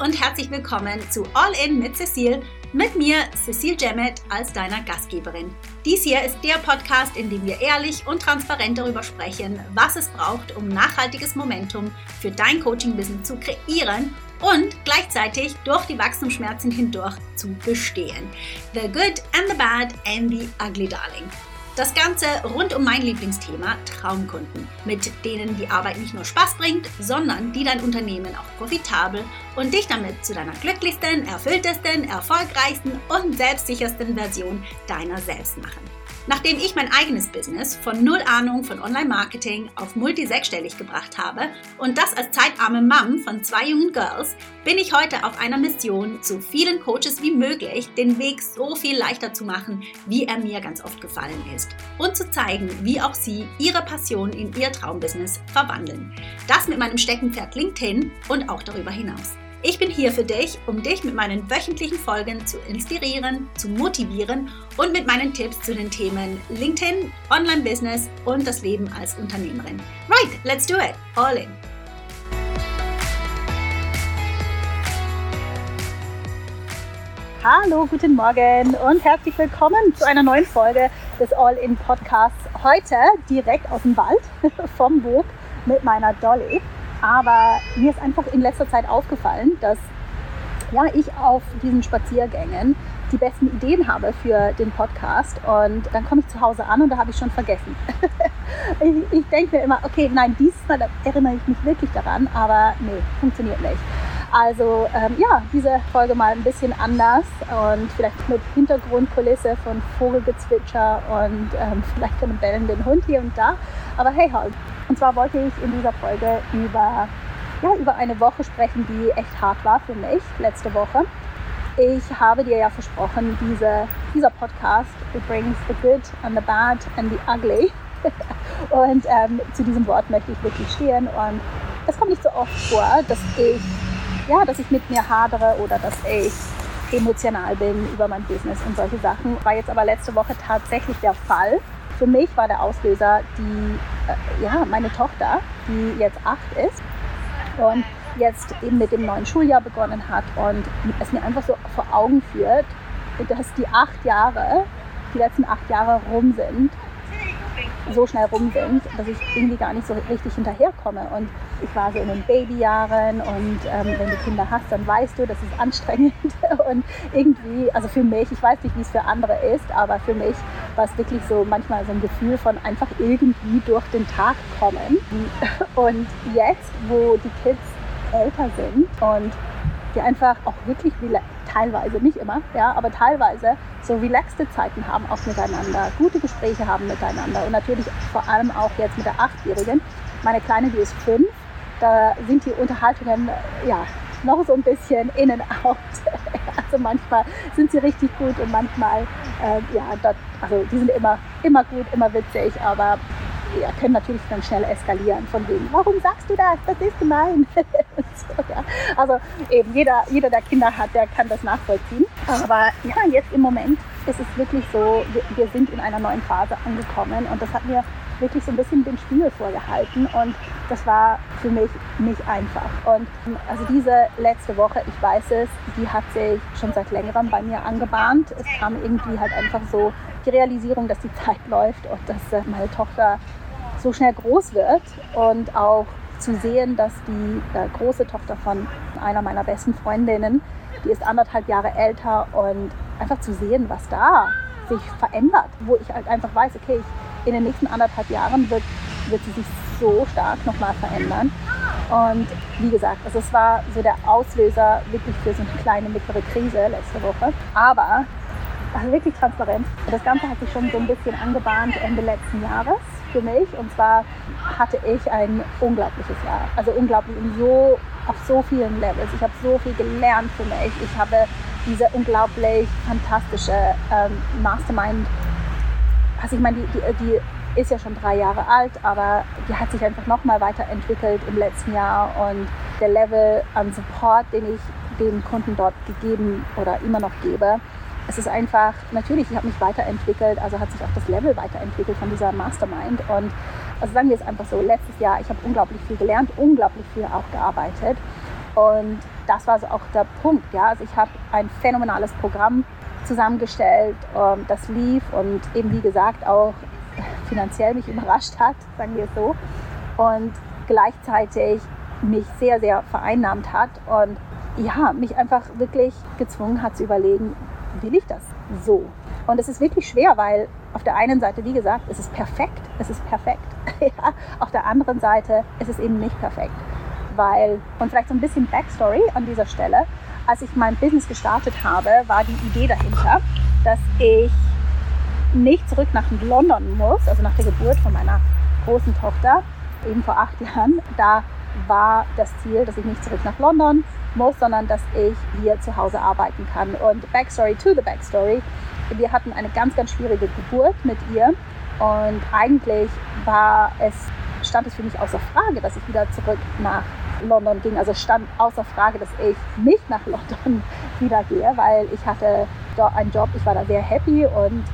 und herzlich willkommen zu All In mit Cecile. Mit mir, Cecile Jemmet, als deiner Gastgeberin. Dies hier ist der Podcast, in dem wir ehrlich und transparent darüber sprechen, was es braucht, um nachhaltiges Momentum für dein Coaching-Business zu kreieren und gleichzeitig durch die Wachstumsschmerzen hindurch zu bestehen. The good and the bad and the ugly darling. Das Ganze rund um mein Lieblingsthema Traumkunden, mit denen die Arbeit nicht nur Spaß bringt, sondern die dein Unternehmen auch profitabel und dich damit zu deiner glücklichsten, erfülltesten, erfolgreichsten und selbstsichersten Version deiner selbst machen. Nachdem ich mein eigenes Business von null Ahnung von Online-Marketing auf multi-sechsstellig gebracht habe und das als zeitarme Mom von zwei jungen Girls, bin ich heute auf einer Mission, so vielen Coaches wie möglich den Weg so viel leichter zu machen, wie er mir ganz oft gefallen ist. Und zu zeigen, wie auch sie ihre Passion in ihr Traumbusiness verwandeln. Das mit meinem Steckenpferd LinkedIn und auch darüber hinaus. Ich bin hier für dich, um dich mit meinen wöchentlichen Folgen zu inspirieren, zu motivieren und mit meinen Tipps zu den Themen LinkedIn, Online-Business und das Leben als Unternehmerin. Right, let's do it. All in. Hallo, guten Morgen und herzlich willkommen zu einer neuen Folge des All In Podcasts. Heute direkt aus dem Wald vom Burg mit meiner Dolly. Aber mir ist einfach in letzter Zeit aufgefallen, dass ja, ich auf diesen Spaziergängen die besten Ideen habe für den Podcast und dann komme ich zu Hause an und da habe ich schon vergessen. ich, ich denke mir immer, okay, nein, dieses Mal erinnere ich mich wirklich daran, aber nee, funktioniert nicht. Also ähm, ja, diese Folge mal ein bisschen anders und vielleicht mit Hintergrundkulisse von Vogelgezwitscher und ähm, vielleicht einem bellenden Hund hier und da. Aber hey halt. Und zwar wollte ich in dieser Folge über, ja, über eine Woche sprechen, die echt hart war für mich letzte Woche. Ich habe dir ja versprochen, diese, dieser Podcast brings the good and the bad and the ugly. und ähm, zu diesem Wort möchte ich wirklich stehen. Und es kommt nicht so oft vor, dass ich ja, dass ich mit mir hadere oder dass ich emotional bin über mein Business und solche Sachen. War jetzt aber letzte Woche tatsächlich der Fall. Für mich war der Auslöser die, äh, ja, meine Tochter, die jetzt acht ist und jetzt eben mit dem neuen Schuljahr begonnen hat und es mir einfach so vor Augen führt, dass die acht Jahre, die letzten acht Jahre rum sind so schnell rum sind, dass ich irgendwie gar nicht so richtig hinterherkomme. Und ich war so in den Babyjahren und ähm, wenn du Kinder hast, dann weißt du, das ist anstrengend und irgendwie, also für mich, ich weiß nicht, wie es für andere ist, aber für mich war es wirklich so manchmal so ein Gefühl von einfach irgendwie durch den Tag kommen. Und jetzt, wo die Kids älter sind und die einfach auch wirklich teilweise, nicht immer, ja, aber teilweise so relaxte Zeiten haben auch miteinander, gute Gespräche haben miteinander und natürlich vor allem auch jetzt mit der Achtjährigen. Meine Kleine, die ist fünf, da sind die Unterhaltungen ja noch so ein bisschen in and out. Also manchmal sind sie richtig gut und manchmal, äh, ja, dort, also die sind immer, immer gut, immer witzig, aber ja, können natürlich dann schnell eskalieren von wegen, warum sagst du das? Das ist gemein. so, ja. Also eben jeder, jeder, der Kinder hat, der kann das nachvollziehen. Aber ja, jetzt im Moment ist es wirklich so, wir, wir sind in einer neuen Phase angekommen und das hat mir wirklich so ein bisschen den Spiegel vorgehalten und das war für mich nicht einfach. Und also diese letzte Woche, ich weiß es, die hat sich schon seit längerem bei mir angebahnt. Es kam irgendwie halt einfach so die Realisierung, dass die Zeit läuft und dass äh, meine Tochter so schnell groß wird und auch zu sehen, dass die äh, große Tochter von einer meiner besten Freundinnen, die ist anderthalb Jahre älter und einfach zu sehen, was da sich verändert, wo ich halt einfach weiß, okay, ich, in den nächsten anderthalb Jahren wird, wird sie sich so stark nochmal verändern. Und wie gesagt, also es war so der Auslöser wirklich für so eine kleine mittlere Krise letzte Woche. Aber also wirklich transparent. Das Ganze hat sich schon so ein bisschen angebahnt Ende letzten Jahres für mich. Und zwar hatte ich ein unglaubliches Jahr. Also unglaublich in so, auf so vielen Levels. Ich habe so viel gelernt für mich. Ich habe diese unglaublich fantastische ähm, Mastermind. Also ich meine, die, die, die ist ja schon drei Jahre alt, aber die hat sich einfach nochmal weiterentwickelt im letzten Jahr und der Level an Support, den ich den Kunden dort gegeben oder immer noch gebe, es ist einfach, natürlich, ich habe mich weiterentwickelt, also hat sich auch das Level weiterentwickelt von dieser Mastermind. Und also sagen wir es einfach so, letztes Jahr, ich habe unglaublich viel gelernt, unglaublich viel auch gearbeitet. Und das war so auch der Punkt. Ja? Also ich habe ein phänomenales Programm zusammengestellt, ähm, das lief und eben wie gesagt auch finanziell mich überrascht hat, sagen wir es so. Und gleichzeitig mich sehr, sehr vereinnahmt hat und ja, mich einfach wirklich gezwungen hat zu überlegen, will ich das so? Und es ist wirklich schwer, weil auf der einen Seite, wie gesagt, es ist perfekt, es ist perfekt. ja, auf der anderen Seite ist es eben nicht perfekt. Weil, und vielleicht so ein bisschen Backstory an dieser Stelle, als ich mein Business gestartet habe, war die Idee dahinter, dass ich nicht zurück nach London muss, also nach der Geburt von meiner großen Tochter, eben vor acht Jahren. Da war das Ziel, dass ich nicht zurück nach London muss, sondern dass ich hier zu Hause arbeiten kann. Und Backstory to the Backstory, wir hatten eine ganz, ganz schwierige Geburt mit ihr und eigentlich war es, stand es für mich außer Frage, dass ich wieder zurück nach London ging. Also stand außer Frage, dass ich nicht nach London wieder gehe, weil ich hatte dort einen Job, ich war da sehr happy und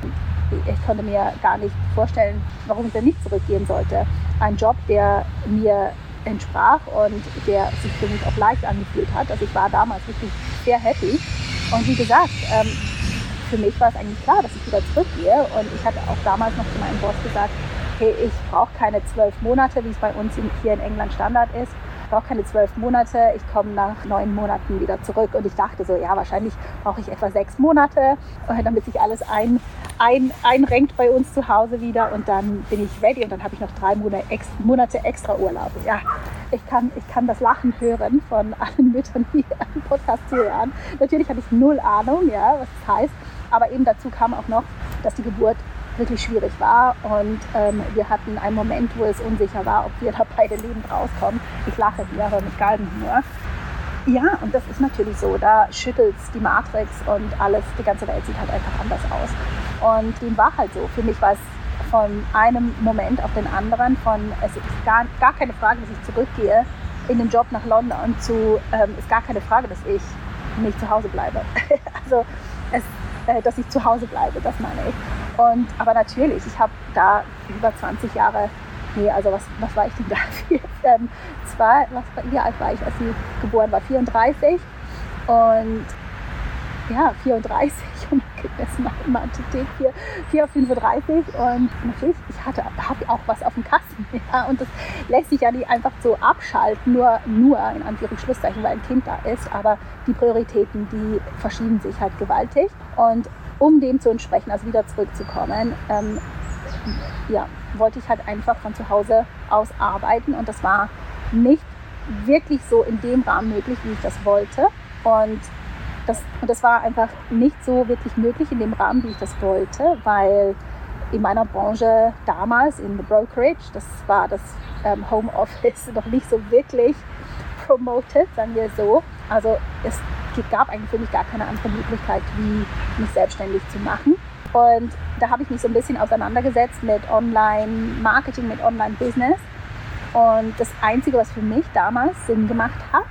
ich konnte mir gar nicht vorstellen, warum ich denn nicht zurückgehen sollte. Ein Job, der mir entsprach und der sich für mich auch leicht angefühlt hat. Also ich war damals wirklich sehr happy. Und wie gesagt, ähm, für mich war es eigentlich klar, dass ich wieder zurückgehe. Und ich hatte auch damals noch zu meinem Boss gesagt, hey, ich brauche keine zwölf Monate, wie es bei uns hier in England Standard ist brauche keine zwölf Monate, ich komme nach neun Monaten wieder zurück. Und ich dachte so, ja, wahrscheinlich brauche ich etwa sechs Monate, äh, damit sich alles ein, ein, einrenkt bei uns zu Hause wieder. Und dann bin ich ready und dann habe ich noch drei Monate extra Urlaub. Ja, ich kann, ich kann das Lachen hören von allen Müttern, die einen Podcast zuhören. Natürlich hatte ich null Ahnung, ja, was das heißt. Aber eben dazu kam auch noch, dass die Geburt wirklich schwierig war. Und ähm, wir hatten einen Moment, wo es unsicher war, ob wir da beide lebend rauskommen. Ich lache hier, aber mit Galgenhumor. Ja, und das ist natürlich so. Da schüttelt die Matrix und alles, die ganze Welt sieht halt einfach anders aus. Und dem war halt so. Für mich war es von einem Moment auf den anderen, von es ist gar, gar keine Frage, dass ich zurückgehe in den Job nach London zu, ähm, ist gar keine Frage, dass ich nicht zu Hause bleibe. also, es, äh, dass ich zu Hause bleibe, das meine ich. Und, aber natürlich, ich habe da über 20 Jahre, nee, also was, was war ich denn da? ähm, zwei, was, wie alt war ich, als sie geboren war? 34. Und ja, 34 und gegessen Mathematik 4, 4 auf 35 und natürlich, ich hatte habe auch was auf dem Kasten ja, und das lässt sich ja nicht einfach so abschalten, nur, nur in Anführungsschlusszeichen, weil ein Kind da ist, aber die Prioritäten, die verschieben sich halt gewaltig und um dem zu entsprechen, also wieder zurückzukommen, ähm, ja, wollte ich halt einfach von zu Hause aus arbeiten und das war nicht wirklich so in dem Rahmen möglich, wie ich das wollte. Und das, und das war einfach nicht so wirklich möglich in dem Rahmen, wie ich das wollte, weil in meiner Branche damals, in the Brokerage, das war das ähm, Home Office noch nicht so wirklich promoted, sagen wir so. Also es gab eigentlich für mich gar keine andere Möglichkeit, wie mich selbstständig zu machen. Und da habe ich mich so ein bisschen auseinandergesetzt mit Online-Marketing, mit Online-Business. Und das Einzige, was für mich damals Sinn gemacht hat,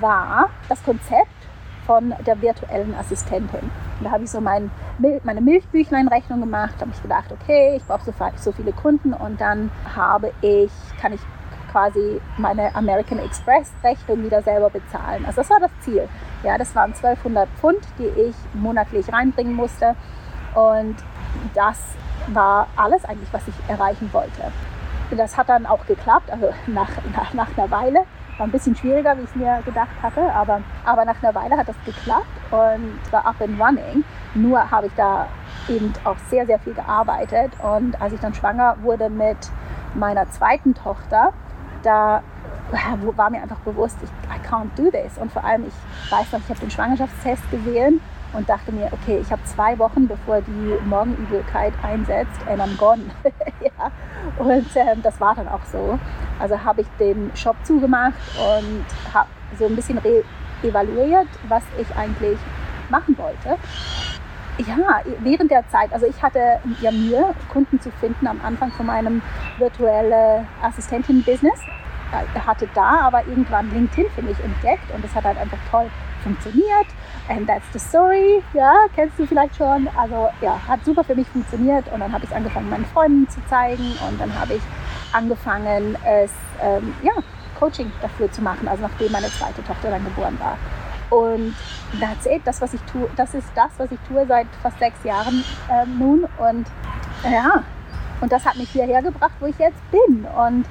war das Konzept von der virtuellen Assistentin. Und da habe ich so mein, meine Milchbüchlein-Rechnung gemacht, habe ich gedacht, okay, ich brauche so, so viele Kunden und dann habe ich, kann ich quasi meine American Express Rechnung wieder selber bezahlen. Also das war das Ziel. Ja, das waren 1200 Pfund, die ich monatlich reinbringen musste. Und das war alles eigentlich, was ich erreichen wollte. Das hat dann auch geklappt, also nach, nach, nach einer Weile. War ein bisschen schwieriger, wie ich es mir gedacht hatte, aber, aber nach einer Weile hat das geklappt und war up and running. Nur habe ich da eben auch sehr, sehr viel gearbeitet. Und als ich dann schwanger wurde mit meiner zweiten Tochter, da war mir einfach bewusst, ich I can't do this. Und vor allem, ich weiß noch, ich habe den Schwangerschaftstest gesehen und dachte mir, okay, ich habe zwei Wochen, bevor die Morgenübelkeit einsetzt, and I'm gone. ja. Und ähm, das war dann auch so. Also habe ich den Shop zugemacht und habe so ein bisschen evaluiert, was ich eigentlich machen wollte. Ja, während der Zeit, also ich hatte ja Mühe, Kunden zu finden am Anfang von meinem virtuelle Assistentin-Business. Ich hatte da aber irgendwann LinkedIn für mich entdeckt und das hat halt einfach toll funktioniert. And that's the story. Ja, kennst du vielleicht schon. Also ja, hat super für mich funktioniert und dann habe ich angefangen, meinen Freunden zu zeigen und dann habe ich angefangen, es ähm, ja, Coaching dafür zu machen, also nachdem meine zweite Tochter dann geboren war. Und that's it, das, was ich tue, das ist das, was ich tue seit fast sechs Jahren äh, nun. Und ja, und das hat mich hierher gebracht, wo ich jetzt bin. Und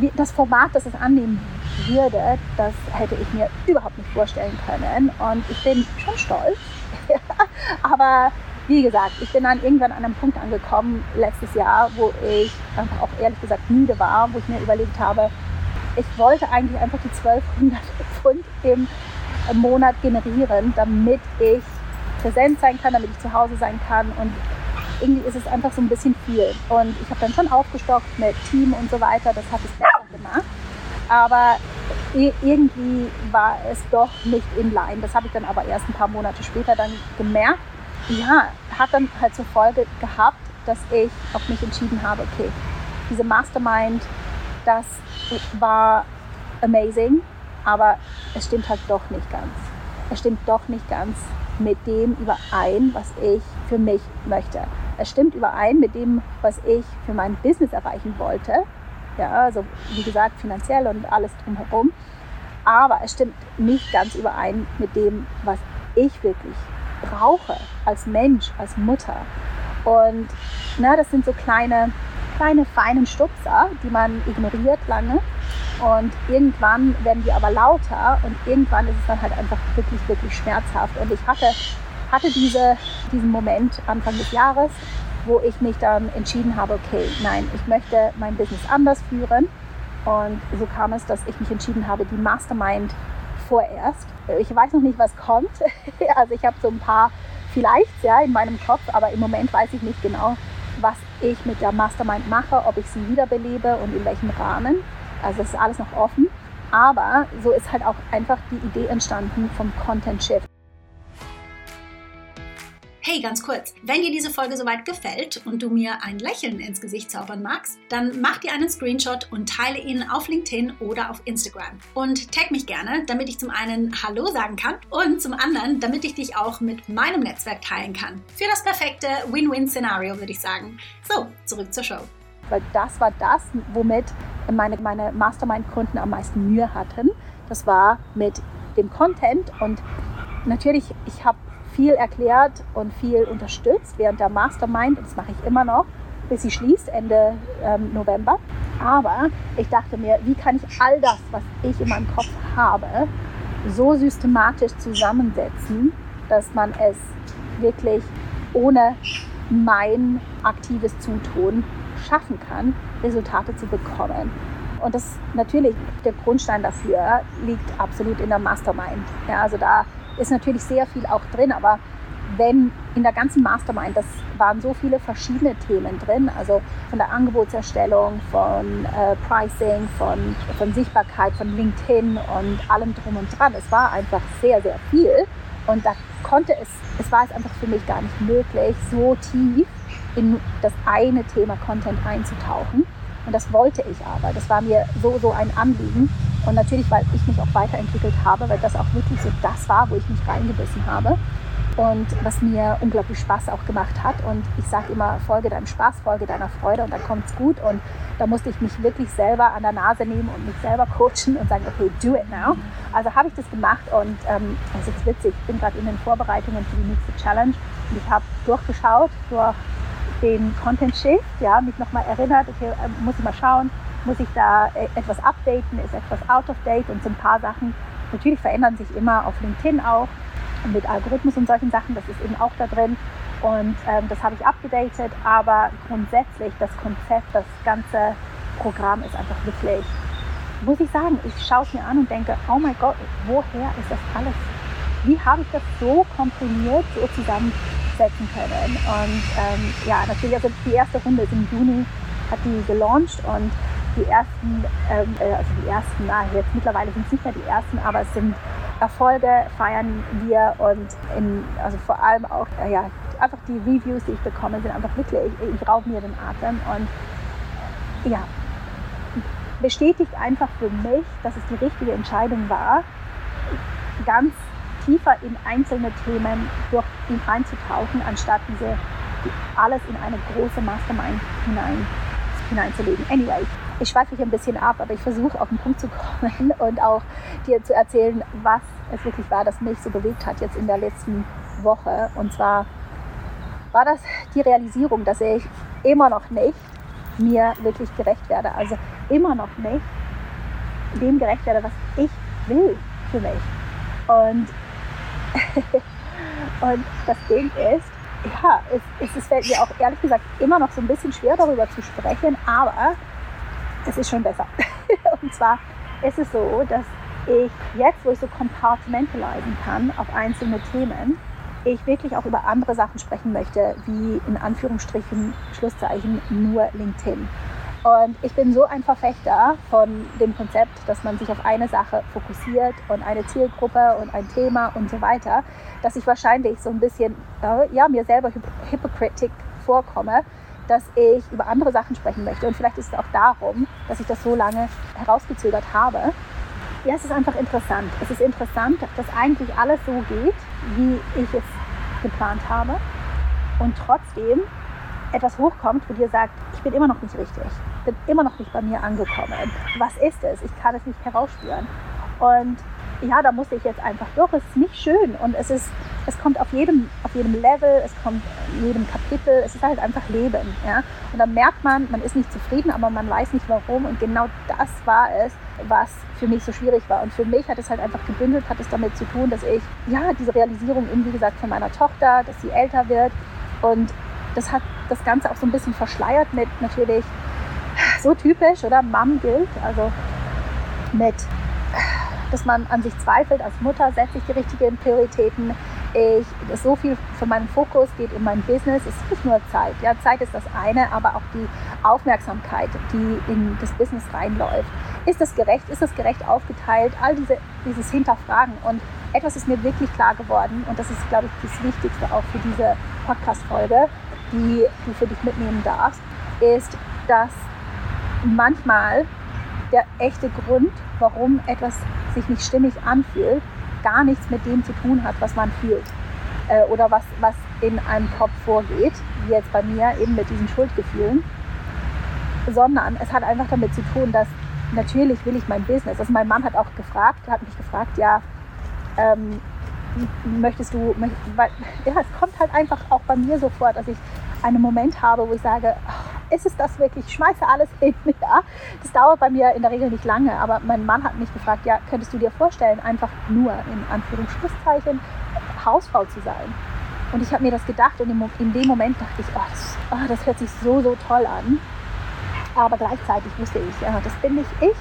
äh, das Format, das es annehmen würde, das hätte ich mir überhaupt nicht vorstellen können. Und ich bin schon stolz. Aber wie gesagt, ich bin dann irgendwann an einem Punkt angekommen letztes Jahr, wo ich einfach auch ehrlich gesagt müde war, wo ich mir überlegt habe, ich wollte eigentlich einfach die 1200 Pfund im Monat generieren, damit ich präsent sein kann, damit ich zu Hause sein kann und irgendwie ist es einfach so ein bisschen viel. Und ich habe dann schon aufgestockt mit Team und so weiter, das hat es besser gemacht. Aber irgendwie war es doch nicht in line. Das habe ich dann aber erst ein paar Monate später dann gemerkt. Ja, hat dann halt zur Folge gehabt, dass ich auf mich entschieden habe, okay, diese Mastermind, das war amazing, aber es stimmt halt doch nicht ganz. Es stimmt doch nicht ganz mit dem überein, was ich für mich möchte. Es stimmt überein mit dem, was ich für mein Business erreichen wollte. Ja, also wie gesagt, finanziell und alles drumherum. Aber es stimmt nicht ganz überein mit dem, was ich wirklich brauche als Mensch, als Mutter. Und na, das sind so kleine, kleine feinen Stupser, die man ignoriert lange. Und irgendwann werden die aber lauter und irgendwann ist es dann halt einfach wirklich, wirklich schmerzhaft. Und ich hatte, hatte diese, diesen Moment Anfang des Jahres, wo ich mich dann entschieden habe, okay, nein, ich möchte mein Business anders führen. Und so kam es, dass ich mich entschieden habe, die Mastermind vorerst. Ich weiß noch nicht, was kommt. Also ich habe so ein paar vielleicht ja in meinem Kopf, aber im Moment weiß ich nicht genau, was ich mit der Mastermind mache, ob ich sie wiederbelebe und in welchem Rahmen. Also es ist alles noch offen. Aber so ist halt auch einfach die Idee entstanden vom Content Shift. Hey, ganz kurz, wenn dir diese Folge soweit gefällt und du mir ein Lächeln ins Gesicht zaubern magst, dann mach dir einen Screenshot und teile ihn auf LinkedIn oder auf Instagram. Und tag mich gerne, damit ich zum einen Hallo sagen kann und zum anderen, damit ich dich auch mit meinem Netzwerk teilen kann. Für das perfekte Win-Win-Szenario würde ich sagen. So, zurück zur Show. Weil das war das, womit meine, meine Mastermind-Kunden am meisten Mühe hatten. Das war mit dem Content und natürlich, ich habe viel erklärt und viel unterstützt während der Mastermind. Und das mache ich immer noch, bis sie schließt Ende ähm, November. Aber ich dachte mir, wie kann ich all das, was ich in meinem Kopf habe, so systematisch zusammensetzen, dass man es wirklich ohne mein aktives Zutun schaffen kann, Resultate zu bekommen. Und das natürlich, der Grundstein dafür liegt absolut in der Mastermind. Ja, also da ist natürlich sehr viel auch drin, aber wenn in der ganzen Mastermind, das waren so viele verschiedene Themen drin, also von der Angebotserstellung, von äh, Pricing, von, von Sichtbarkeit, von LinkedIn und allem drum und dran. Es war einfach sehr, sehr viel und da konnte es, es war es einfach für mich gar nicht möglich, so tief in das eine Thema Content einzutauchen. Und das wollte ich aber. Das war mir so, so ein Anliegen. Und natürlich, weil ich mich auch weiterentwickelt habe, weil das auch wirklich so das war, wo ich mich reingebissen habe. Und was mir unglaublich Spaß auch gemacht hat. Und ich sage immer, folge deinem Spaß, folge deiner Freude und dann kommt es gut. Und da musste ich mich wirklich selber an der Nase nehmen und mich selber coachen und sagen, okay, do it now. Also habe ich das gemacht und ähm, es ist witzig, ich bin gerade in den Vorbereitungen für die nächste Challenge und ich habe durchgeschaut durch den Content Shift, ja, mich nochmal erinnert, okay, äh, muss ich mal schauen, muss ich da äh, etwas updaten, ist etwas out of date und so ein paar Sachen. Natürlich verändern sich immer auf LinkedIn auch mit Algorithmus und solchen Sachen, das ist eben auch da drin. Und ähm, das habe ich abgedatet, aber grundsätzlich das Konzept, das ganze Programm ist einfach wirklich, muss ich sagen, ich schaue es mir an und denke, oh mein Gott, woher ist das alles? Wie habe ich das so komprimiert, so zusammensetzen können? Und ähm, ja, natürlich, also die erste Runde ist im Juni, hat die gelauncht und die ersten, ähm, äh, also die ersten, na, jetzt mittlerweile sind es nicht mehr die ersten, aber es sind Erfolge feiern wir und in, also vor allem auch, äh, ja, einfach die Reviews, die ich bekomme, sind einfach wirklich, ich, ich raube mir den Atem und ja, bestätigt einfach für mich, dass es die richtige Entscheidung war, ganz tiefer in einzelne Themen durch ihn einzutauchen, anstatt diese alles in eine große Mastermind hinein, hineinzulegen. Anyway, ich schweife hier ein bisschen ab, aber ich versuche auf den Punkt zu kommen und auch dir zu erzählen, was es wirklich war, das mich so bewegt hat jetzt in der letzten Woche. Und zwar war das die Realisierung, dass ich immer noch nicht mir wirklich gerecht werde. Also immer noch nicht dem gerecht werde, was ich will für mich. Und, und das Ding ist, ja, es, es, fällt mir auch ehrlich gesagt immer noch so ein bisschen schwer darüber zu sprechen, aber es ist schon besser. und zwar ist es so, dass ich jetzt, wo ich so compartmentalisieren kann auf einzelne Themen, ich wirklich auch über andere Sachen sprechen möchte, wie in Anführungsstrichen, Schlusszeichen, nur LinkedIn. Und ich bin so ein Verfechter von dem Konzept, dass man sich auf eine Sache fokussiert und eine Zielgruppe und ein Thema und so weiter, dass ich wahrscheinlich so ein bisschen äh, ja, mir selber hypocritic vorkomme, dass ich über andere Sachen sprechen möchte. Und vielleicht ist es auch darum, dass ich das so lange herausgezögert habe. Ja, es ist einfach interessant. Es ist interessant, dass eigentlich alles so geht, wie ich es geplant habe. Und trotzdem etwas hochkommt, wo dir sagt, ich bin immer noch nicht richtig, bin immer noch nicht bei mir angekommen. Was ist es? Ich kann es nicht herausspüren. Und ja, da musste ich jetzt einfach durch. Es ist nicht schön und es ist, es kommt auf jedem, auf jedem Level, es kommt in jedem Kapitel, es ist halt einfach Leben. Ja? Und dann merkt man, man ist nicht zufrieden, aber man weiß nicht warum. Und genau das war es, was für mich so schwierig war. Und für mich hat es halt einfach gebündelt, hat es damit zu tun, dass ich, ja, diese Realisierung eben, wie gesagt, von meiner Tochter, dass sie älter wird und das hat das Ganze auch so ein bisschen verschleiert mit natürlich so typisch, oder? Mom gilt, also mit, dass man an sich zweifelt als Mutter, setze ich die richtigen Prioritäten. Ich, so viel von meinem Fokus geht in mein Business. Es ist nicht nur Zeit. Ja, Zeit ist das eine, aber auch die Aufmerksamkeit, die in das Business reinläuft. Ist das gerecht? Ist das gerecht aufgeteilt? All diese, dieses Hinterfragen. Und etwas ist mir wirklich klar geworden, und das ist, glaube ich, das Wichtigste auch für diese Podcast-Folge die du für dich mitnehmen darfst, ist, dass manchmal der echte Grund, warum etwas sich nicht stimmig anfühlt, gar nichts mit dem zu tun hat, was man fühlt äh, oder was, was in einem Kopf vorgeht, wie jetzt bei mir eben mit diesen Schuldgefühlen, sondern es hat einfach damit zu tun, dass natürlich will ich mein Business. Also mein Mann hat auch gefragt, hat mich gefragt, ja, ähm, möchtest du, weil, ja, es kommt halt einfach auch bei mir so vor, dass ich einen Moment habe, wo ich sage, oh, ist es das wirklich? Ich schmeiße alles hin. Ja? Das dauert bei mir in der Regel nicht lange, aber mein Mann hat mich gefragt, ja, könntest du dir vorstellen, einfach nur in Anführungsschlusszeichen Hausfrau zu sein? Und ich habe mir das gedacht und in dem Moment dachte ich, oh das, oh, das hört sich so, so toll an. Aber gleichzeitig wusste ich, ja, das bin nicht ich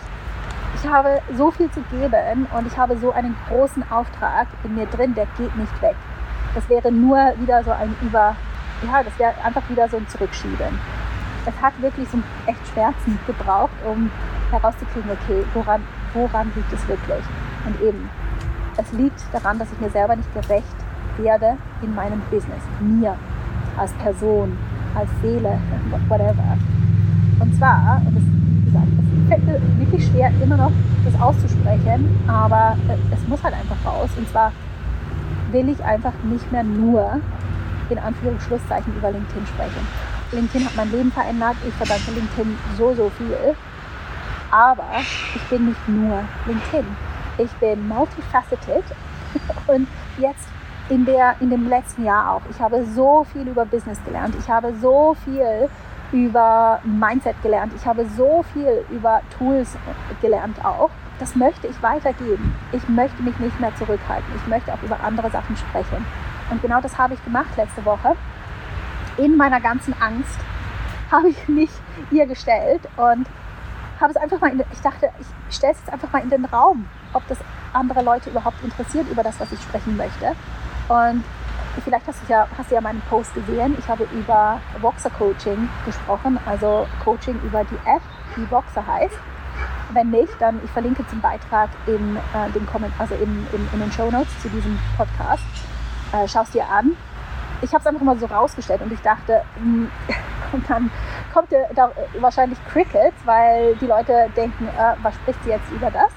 ich habe so viel zu geben und ich habe so einen großen Auftrag in mir drin, der geht nicht weg. Das wäre nur wieder so ein Über, ja, das wäre einfach wieder so ein Zurückschieben. Es hat wirklich so echt Schmerzen gebraucht, um herauszukriegen, okay, woran, woran liegt es wirklich? Und eben, es liegt daran, dass ich mir selber nicht gerecht werde in meinem Business, mir als Person, als Seele, whatever. Und zwar, und das, wie gesagt, fällt mir wirklich schwer, immer noch das auszusprechen, aber es muss halt einfach raus. Und zwar will ich einfach nicht mehr nur in Anführungsschlusszeichen über LinkedIn sprechen. LinkedIn hat mein Leben verändert. Ich verdanke LinkedIn so, so viel. Aber ich bin nicht nur LinkedIn. Ich bin multifaceted und jetzt in, der, in dem letzten Jahr auch. Ich habe so viel über Business gelernt. Ich habe so viel über Mindset gelernt. Ich habe so viel über Tools gelernt auch. Das möchte ich weitergeben. Ich möchte mich nicht mehr zurückhalten. Ich möchte auch über andere Sachen sprechen. Und genau das habe ich gemacht letzte Woche. In meiner ganzen Angst habe ich mich ihr gestellt und habe es einfach mal, in, ich dachte, ich stelle es jetzt einfach mal in den Raum, ob das andere Leute überhaupt interessiert über das, was ich sprechen möchte. Und vielleicht hast du ja, hast du ja meinen Post gesehen. Ich habe über Boxer Coaching gesprochen, also Coaching über die App, die Boxer heißt. Wenn nicht, dann ich verlinke zum Beitrag in, äh, den Comment, also in, in, in den Show Notes zu diesem Podcast. Äh, Schau es dir an. Ich habe es einfach mal so rausgestellt und ich dachte, hm, und dann kommt da wahrscheinlich Crickets, weil die Leute denken, äh, was spricht sie jetzt über das?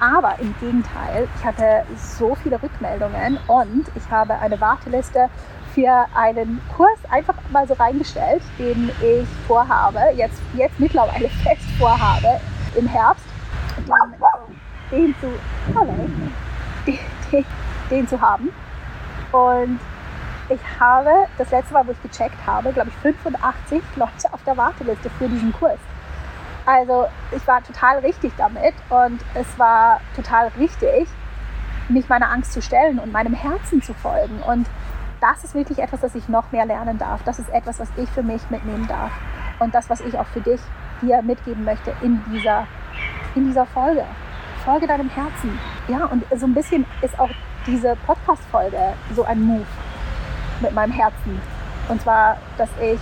Aber im Gegenteil, ich hatte so viele Rückmeldungen und ich habe eine Warteliste für einen Kurs einfach mal so reingestellt, den ich vorhabe, jetzt, jetzt mittlerweile fest vorhabe, im Herbst, den, den zu, den, den, den zu haben. Und ich habe das letzte Mal, wo ich gecheckt habe, glaube ich, 85 Leute auf der Warteliste für diesen Kurs. Also ich war total richtig damit und es war total richtig, mich meiner Angst zu stellen und meinem Herzen zu folgen. Und das ist wirklich etwas, das ich noch mehr lernen darf. Das ist etwas, was ich für mich mitnehmen darf. Und das, was ich auch für dich dir mitgeben möchte in dieser, in dieser Folge. Folge deinem Herzen. Ja, und so ein bisschen ist auch diese Podcast-Folge so ein Move mit meinem Herzen. Und zwar, dass ich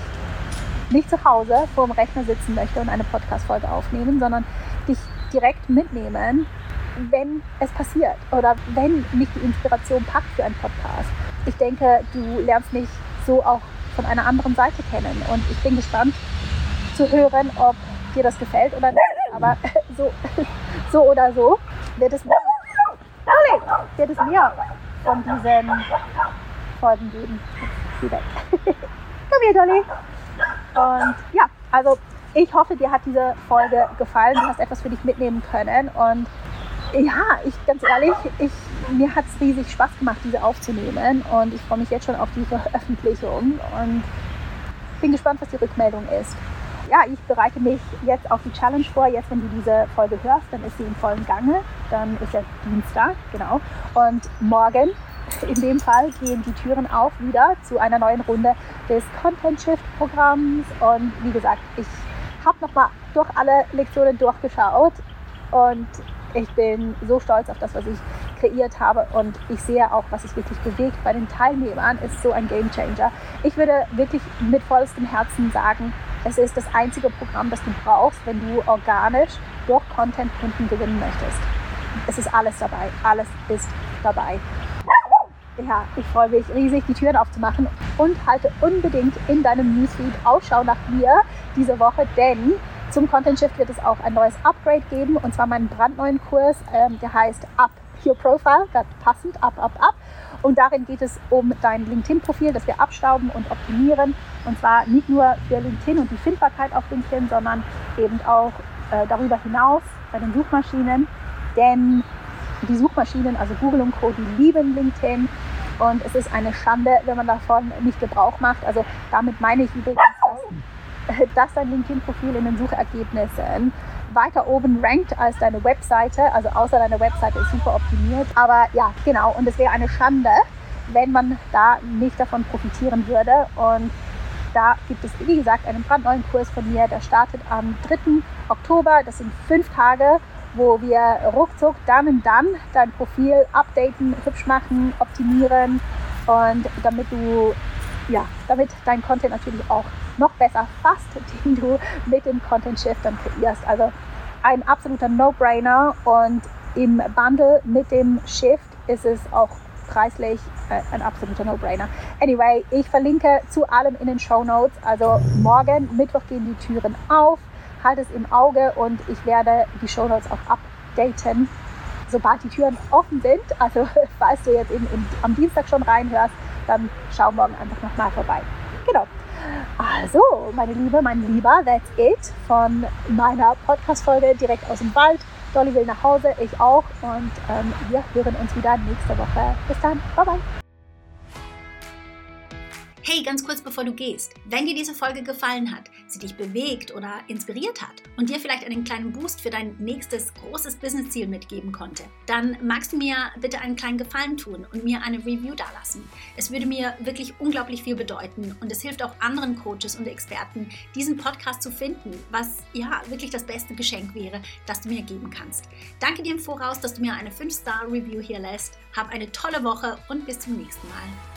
nicht zu Hause vor dem Rechner sitzen möchte und eine Podcast-Folge aufnehmen, sondern dich direkt mitnehmen, wenn es passiert oder wenn mich die Inspiration packt für einen Podcast. Ich denke, du lernst mich so auch von einer anderen Seite kennen und ich bin gespannt zu hören, ob dir das gefällt oder nicht. Aber so, so oder so wird es, wird es mehr von diesen Folgen geben. Sie weg. Komm hier, Dolly. Und ja, also ich hoffe, dir hat diese Folge gefallen. Du hast etwas für dich mitnehmen können. Und ja, ich ganz ehrlich, ich, mir hat es riesig Spaß gemacht, diese aufzunehmen. Und ich freue mich jetzt schon auf die Veröffentlichung. Und bin gespannt, was die Rückmeldung ist. Ja, ich bereite mich jetzt auf die Challenge vor. Jetzt, wenn du diese Folge hörst, dann ist sie im vollen Gange. Dann ist ja Dienstag, genau. Und morgen in dem Fall gehen die Türen auf wieder zu einer neuen Runde des Content Shift Programms. Und wie gesagt, ich habe nochmal durch alle Lektionen durchgeschaut und ich bin so stolz auf das, was ich kreiert habe und ich sehe auch, was sich wirklich bewegt bei den Teilnehmern, ist so ein Game Changer. Ich würde wirklich mit vollstem Herzen sagen, es ist das einzige Programm, das du brauchst, wenn du organisch durch Content Kunden gewinnen möchtest. Es ist alles dabei, alles ist dabei ja, ich freue mich riesig, die Türen aufzumachen und halte unbedingt in deinem Newsfeed Ausschau nach mir diese Woche, denn zum Content Shift wird es auch ein neues Upgrade geben und zwar meinen brandneuen Kurs, ähm, der heißt Up Your Profile, ganz passend, Up, Up, Up. Und darin geht es um dein LinkedIn-Profil, das wir abstauben und optimieren. Und zwar nicht nur für LinkedIn und die Findbarkeit auf LinkedIn, sondern eben auch äh, darüber hinaus bei den Suchmaschinen. Denn die Suchmaschinen, also Google und Co., die lieben LinkedIn und es ist eine Schande, wenn man davon nicht Gebrauch macht. Also damit meine ich übrigens, dass, dass dein LinkedIn-Profil in den Suchergebnissen weiter oben rankt als deine Webseite, also außer deine Webseite ist super optimiert. Aber ja, genau, und es wäre eine Schande, wenn man da nicht davon profitieren würde. Und da gibt es, wie gesagt, einen brandneuen Kurs von mir, der startet am 3. Oktober. Das sind fünf Tage wo wir ruckzuck dann und dann dein Profil updaten, hübsch machen, optimieren und damit du, ja, damit dein Content natürlich auch noch besser fasst, den du mit dem Content Shift dann kreierst. Also ein absoluter No-Brainer und im Bundle mit dem Shift ist es auch preislich äh, ein absoluter No-Brainer. Anyway, ich verlinke zu allem in den Show Notes. Also morgen, Mittwoch gehen die Türen auf halte es im Auge und ich werde die Shownotes auch updaten, sobald die Türen offen sind. Also falls du jetzt eben am Dienstag schon reinhörst, dann schau morgen einfach nochmal vorbei. Genau. Also, meine Liebe, mein Lieber, that's it von meiner Podcast-Folge direkt aus dem Wald. Dolly will nach Hause, ich auch. Und ähm, wir hören uns wieder nächste Woche. Bis dann. Bye, bye. Hey, ganz kurz bevor du gehst, wenn dir diese Folge gefallen hat, sie dich bewegt oder inspiriert hat und dir vielleicht einen kleinen Boost für dein nächstes großes Business-Ziel mitgeben konnte, dann magst du mir bitte einen kleinen Gefallen tun und mir eine Review dalassen. Es würde mir wirklich unglaublich viel bedeuten und es hilft auch anderen Coaches und Experten, diesen Podcast zu finden, was ja wirklich das beste Geschenk wäre, das du mir geben kannst. Danke dir im Voraus, dass du mir eine 5-Star-Review hier lässt. Hab eine tolle Woche und bis zum nächsten Mal.